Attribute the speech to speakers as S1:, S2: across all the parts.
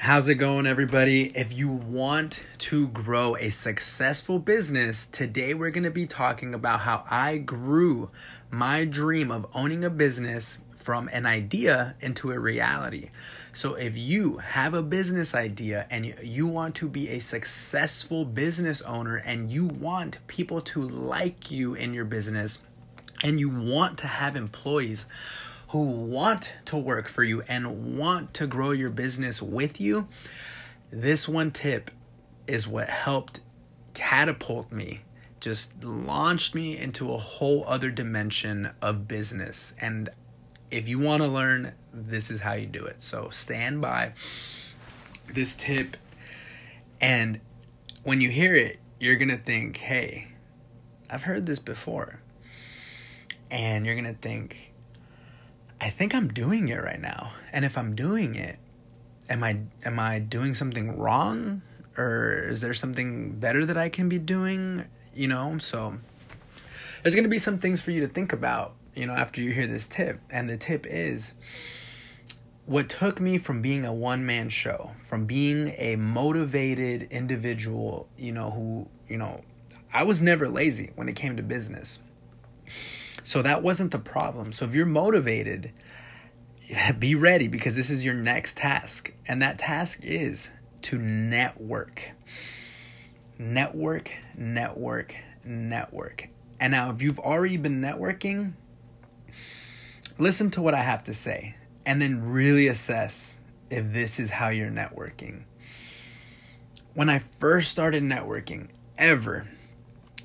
S1: How's it going, everybody? If you want to grow a successful business, today we're going to be talking about how I grew my dream of owning a business from an idea into a reality. So, if you have a business idea and you want to be a successful business owner and you want people to like you in your business and you want to have employees who want to work for you and want to grow your business with you, this one tip is what helped catapult me, just launched me into a whole other dimension of business. And if you want to learn, this is how you do it. So stand by this tip. And when you hear it, you're going to think, hey, I've heard this before. And you're going to think, I think I'm doing it right now. And if I'm doing it, am I am I doing something wrong or is there something better that I can be doing, you know? So there's going to be some things for you to think about, you know, after you hear this tip. And the tip is what took me from being a one man show, from being a motivated individual, you know, who, you know, I was never lazy when it came to business. So that wasn't the problem. So if you're motivated, be ready because this is your next task. And that task is to network. Network, network, network. And now, if you've already been networking, listen to what I have to say and then really assess if this is how you're networking. When I first started networking, ever,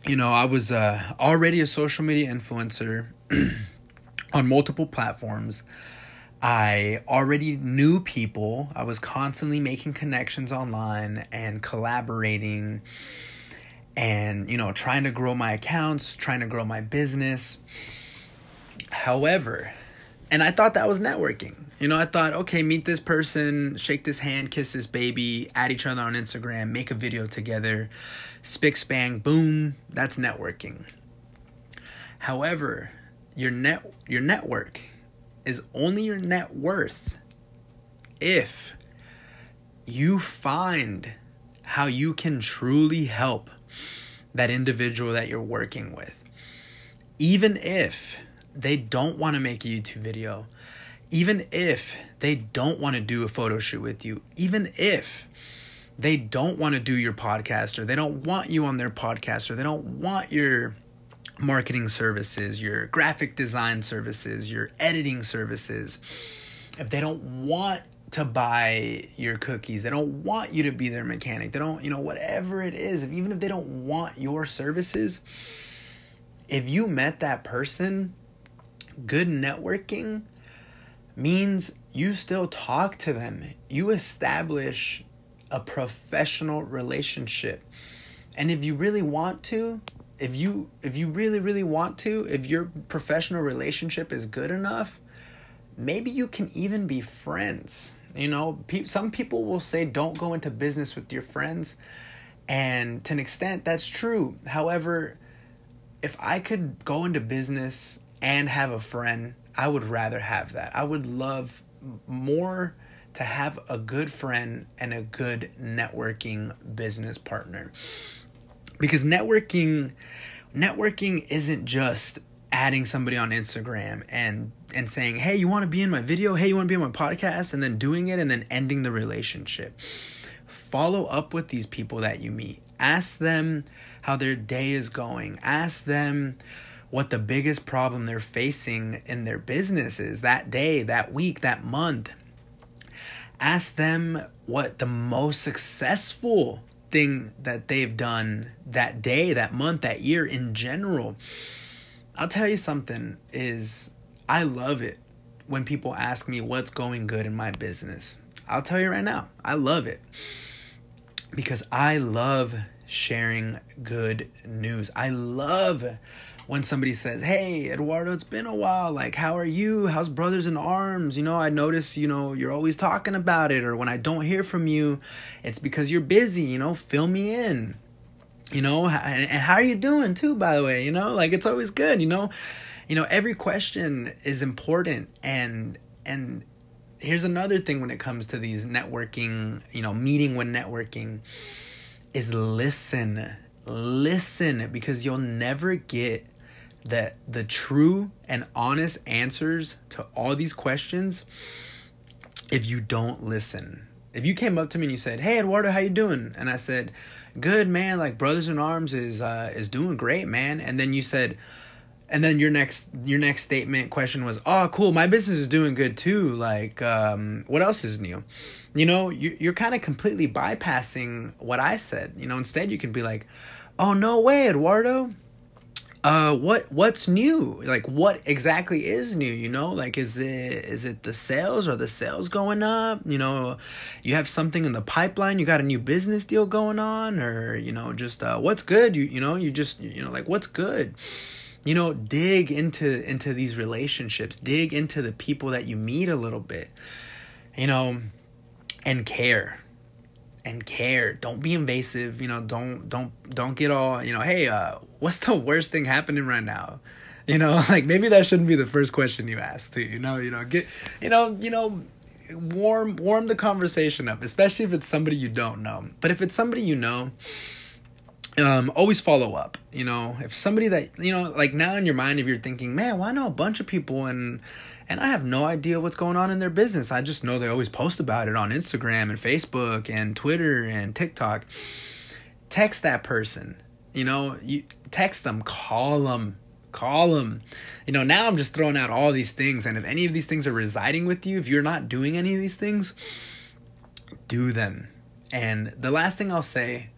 S1: you know, I was uh, already a social media influencer on multiple platforms. I already knew people. I was constantly making connections online and collaborating and, you know, trying to grow my accounts, trying to grow my business. However, and I thought that was networking. You know, I thought, okay, meet this person, shake this hand, kiss this baby, add each other on Instagram, make a video together, spick spang, boom, that's networking. However, your net your network is only your net worth if you find how you can truly help that individual that you're working with. Even if they don't want to make a YouTube video, even if they don't want to do a photo shoot with you, even if they don't want to do your podcast or they don't want you on their podcast or they don't want your marketing services, your graphic design services, your editing services, if they don't want to buy your cookies, they don't want you to be their mechanic, they don't, you know, whatever it is, if, even if they don't want your services, if you met that person, good networking means you still talk to them. You establish a professional relationship. And if you really want to, if you if you really really want to, if your professional relationship is good enough, maybe you can even be friends. You know, pe- some people will say don't go into business with your friends, and to an extent that's true. However, if I could go into business and have a friend, I would rather have that. I would love more to have a good friend and a good networking business partner. Because networking networking isn't just adding somebody on Instagram and and saying, "Hey, you want to be in my video? Hey, you want to be on my podcast?" and then doing it and then ending the relationship. Follow up with these people that you meet. Ask them how their day is going. Ask them what the biggest problem they're facing in their business is that day, that week, that month ask them what the most successful thing that they've done that day, that month, that year in general. I'll tell you something is I love it when people ask me what's going good in my business. I'll tell you right now, I love it. Because I love sharing good news. I love when somebody says, "Hey, Eduardo, it's been a while. Like, how are you? How's Brothers in Arms? You know, I notice, you know, you're always talking about it or when I don't hear from you, it's because you're busy, you know, fill me in." You know, and, how are you doing too, by the way? You know, like it's always good, you know. You know, every question is important and and here's another thing when it comes to these networking, you know, meeting when networking is listen. Listen because you'll never get that the true and honest answers to all these questions if you don't listen. If you came up to me and you said, "Hey Eduardo, how you doing?" and I said, "Good, man. Like Brothers in Arms is uh is doing great, man." And then you said, and then your next your next statement question was oh cool my business is doing good too like um, what else is new you know you, you're kind of completely bypassing what i said you know instead you can be like oh no way eduardo uh what what's new? Like what exactly is new you know? Like is it is it the sales? Or the sales going up? You know you have something in the pipeline? You got a new business deal going on? Or you know just uh what's good? You you know you just you know like what's good? You know dig into into these relationships. Dig into the people that you meet a little bit you know and care and care. Don't be invasive you know don't don't don't get all you know hey uh what's the worst thing happening right now? You know like maybe that shouldn't be the first question you ask too you know you know get you know you know warm warm the conversation up especially if it's somebody you don't know. But if it's somebody you know um, always follow up. You know, if somebody that you know, like now in your mind, if you're thinking, man, well, I know a bunch of people and and I have no idea what's going on in their business. I just know they always post about it on Instagram and Facebook and Twitter and TikTok. Text that person. You know, you text them, call them, call them. You know, now I'm just throwing out all these things, and if any of these things are residing with you, if you're not doing any of these things, do them. And the last thing I'll say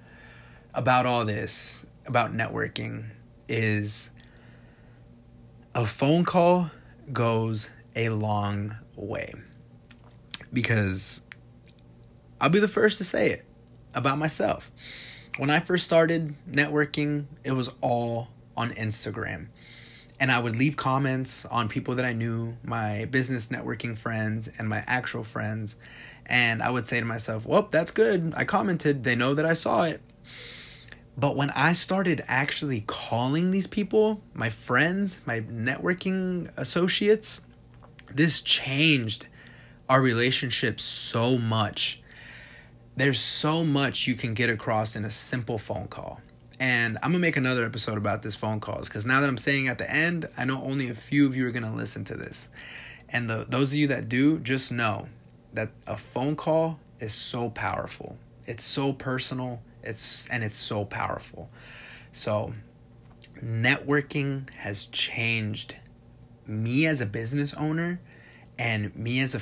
S1: about all this, about networking, is a phone call goes a long way. Because I'll be the first to say it about myself. When I first started networking, it was all on Instagram. And I would leave comments on people that I knew, my business networking friends and my actual friends. And I would say to myself, well, that's good. I commented. They know that I saw it. But when I started actually calling these people, my friends, my networking associates, this changed our relationship so much. There's so much you can get across in a simple phone call. And I'm gonna make another episode about this phone calls because now that I'm saying at the end, I know only a few of you are gonna listen to this. And the, those of you that do, just know that a phone call is so powerful. It's so personal it's and it's so powerful. So networking has changed me as a business owner and me as a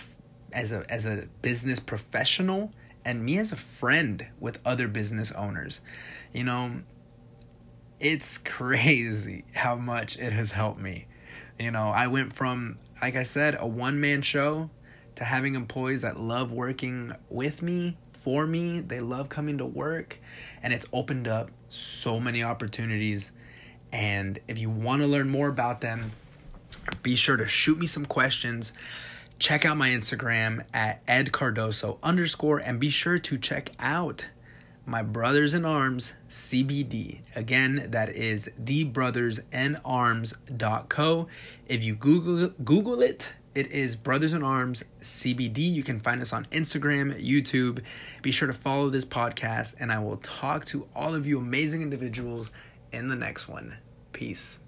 S1: as a as a business professional and me as a friend with other business owners. You know, it's crazy how much it has helped me. You know, I went from like I said, a one man show to having employees that love working with me for me. They love coming to work, and it's opened up so many opportunities. And if you want to learn more about them, be sure to shoot me some questions. Check out my Instagram at edcardoso underscore, and be sure to check out my Brothers in Arms CBD. Again, that is thebrothersnarms.co. If you Google Google it, it is Brothers in Arms CBD. You can find us on Instagram, YouTube. Be sure to follow this podcast, and I will talk to all of you amazing individuals in the next one. Peace.